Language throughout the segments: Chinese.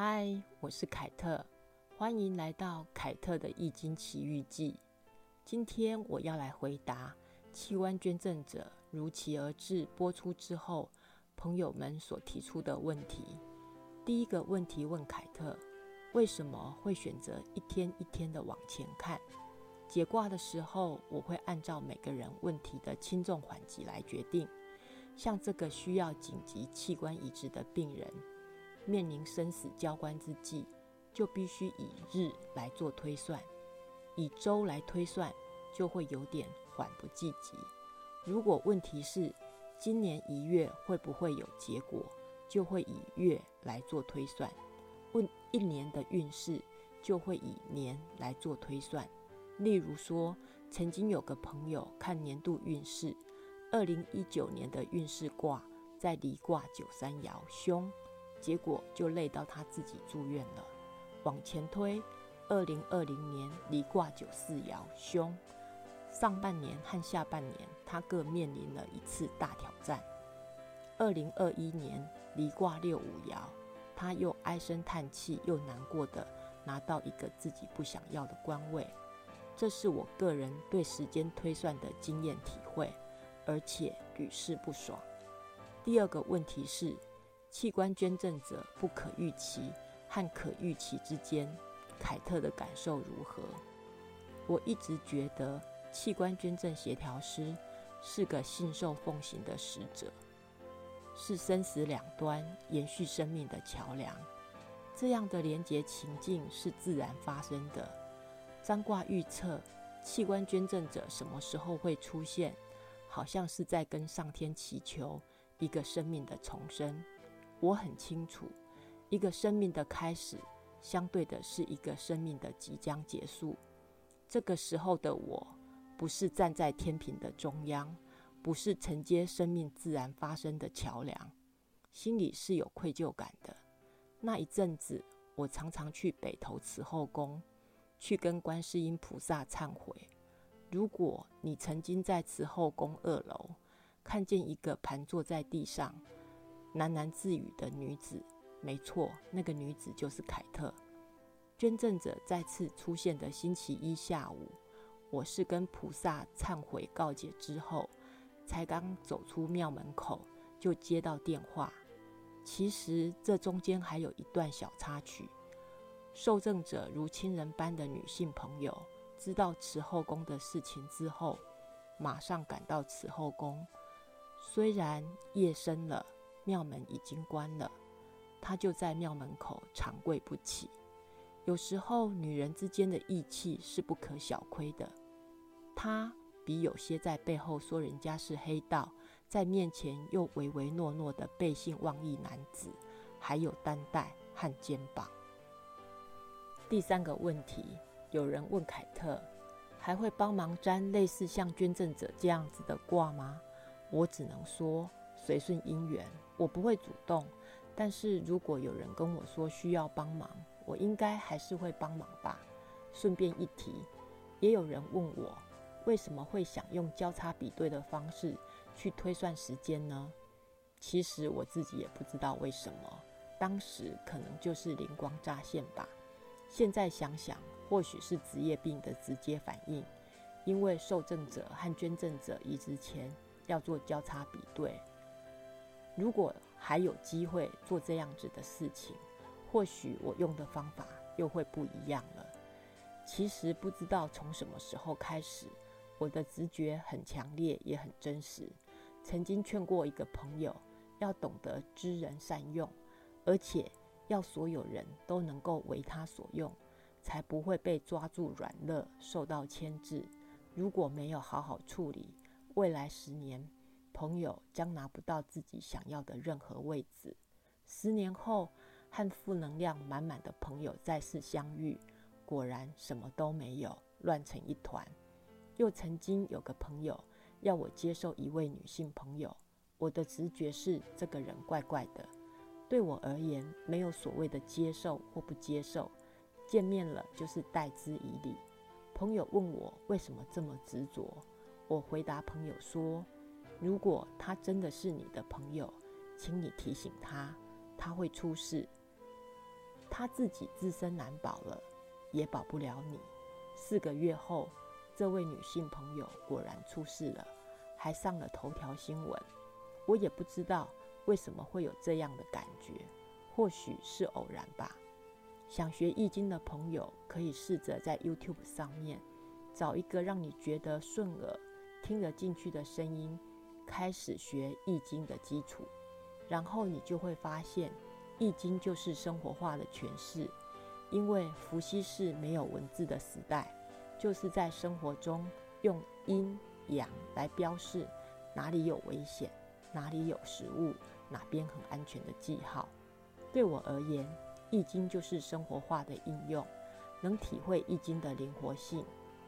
嗨，我是凯特，欢迎来到凯特的易经奇遇记。今天我要来回答器官捐赠者如期而至播出之后，朋友们所提出的问题。第一个问题问凯特，为什么会选择一天一天的往前看？解卦的时候，我会按照每个人问题的轻重缓急来决定。像这个需要紧急器官移植的病人。面临生死交关之际，就必须以日来做推算，以周来推算就会有点缓不济急。如果问题是今年一月会不会有结果，就会以月来做推算；问一年的运势，就会以年来做推算。例如说，曾经有个朋友看年度运势，二零一九年的运势卦在离卦九三爻凶。结果就累到他自己住院了。往前推，二零二零年离卦九四爻凶，上半年和下半年他各面临了一次大挑战。二零二一年离卦六五爻，他又唉声叹气又难过的拿到一个自己不想要的官位。这是我个人对时间推算的经验体会，而且屡试不爽。第二个问题是。器官捐赠者不可预期和可预期之间，凯特的感受如何？我一直觉得器官捐赠协调师是个信受奉行的使者，是生死两端延续生命的桥梁。这样的连结情境是自然发生的。占卦预测器官捐赠者什么时候会出现，好像是在跟上天祈求一个生命的重生。我很清楚，一个生命的开始，相对的是一个生命的即将结束。这个时候的我，不是站在天平的中央，不是承接生命自然发生的桥梁，心里是有愧疚感的。那一阵子，我常常去北投慈后宫，去跟观世音菩萨忏悔。如果你曾经在慈后宫二楼，看见一个盘坐在地上，喃喃自语的女子，没错，那个女子就是凯特。捐赠者再次出现的星期一下午，我是跟菩萨忏悔告解之后，才刚走出庙门口，就接到电话。其实这中间还有一段小插曲。受赠者如亲人般的女性朋友，知道慈后宫的事情之后，马上赶到慈后宫。虽然夜深了。庙门已经关了，他就在庙门口长跪不起。有时候女人之间的义气是不可小窥的，他比有些在背后说人家是黑道，在面前又唯唯诺诺的背信忘义男子还有担待和肩膀。第三个问题，有人问凯特，还会帮忙占类似像捐赠者这样子的卦吗？我只能说。随顺因缘，我不会主动，但是如果有人跟我说需要帮忙，我应该还是会帮忙吧。顺便一提，也有人问我为什么会想用交叉比对的方式去推算时间呢？其实我自己也不知道为什么，当时可能就是灵光乍现吧。现在想想，或许是职业病的直接反应，因为受赠者和捐赠者移植前要做交叉比对。如果还有机会做这样子的事情，或许我用的方法又会不一样了。其实不知道从什么时候开始，我的直觉很强烈，也很真实。曾经劝过一个朋友，要懂得知人善用，而且要所有人都能够为他所用，才不会被抓住软肋，受到牵制。如果没有好好处理，未来十年。朋友将拿不到自己想要的任何位置。十年后，和负能量满满的朋友再次相遇，果然什么都没有，乱成一团。又曾经有个朋友要我接受一位女性朋友，我的直觉是这个人怪怪的。对我而言，没有所谓的接受或不接受，见面了就是待之以礼。朋友问我为什么这么执着，我回答朋友说。如果他真的是你的朋友，请你提醒他，他会出事。他自己自身难保了，也保不了你。四个月后，这位女性朋友果然出事了，还上了头条新闻。我也不知道为什么会有这样的感觉，或许是偶然吧。想学易经的朋友，可以试着在 YouTube 上面找一个让你觉得顺耳、听得进去的声音，开始学易经的基础。然后你就会发现，易经就是生活化的诠释。因为伏羲氏没有文字的时代，就是在生活中用阴阳来标示哪里有危险、哪里有食物、哪边很安全的记号。对我而言，易经就是生活化的应用，能体会易经的灵活性，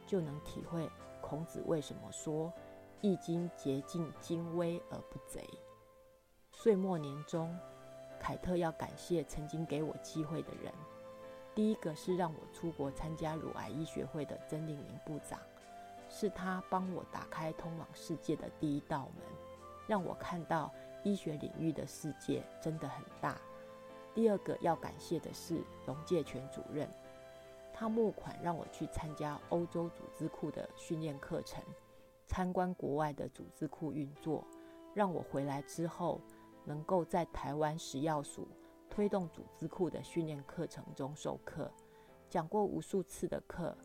就能体会孔子为什么说“易经竭尽精微而不贼”。岁末年终，凯特要感谢曾经给我机会的人。第一个是让我出国参加乳癌医学会的曾令明部长，是他帮我打开通往世界的第一道门，让我看到医学领域的世界真的很大。第二个要感谢的是龙介全主任，他募款让我去参加欧洲组织库的训练课程，参观国外的组织库运作，让我回来之后能够在台湾食药署推动组织库的训练课程中授课，讲过无数次的课，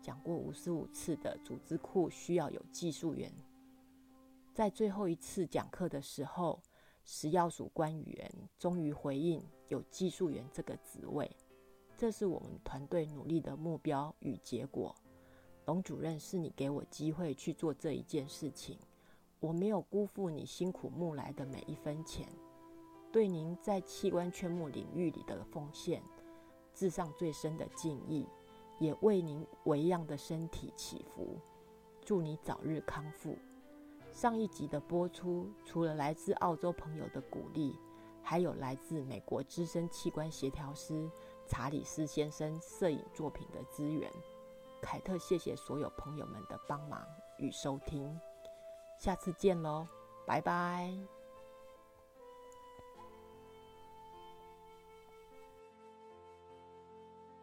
讲过无数次的组织库需要有技术员，在最后一次讲课的时候。食药署官员终于回应有技术员这个职位，这是我们团队努力的目标与结果。龙主任，是你给我机会去做这一件事情，我没有辜负你辛苦募来的每一分钱，对您在器官圈目领域里的奉献致上最深的敬意，也为您为样的身体祈福，祝你早日康复。上一集的播出，除了来自澳洲朋友的鼓励，还有来自美国资深器官协调师查理斯先生摄影作品的资源。凯特，谢谢所有朋友们的帮忙与收听，下次见喽，拜拜。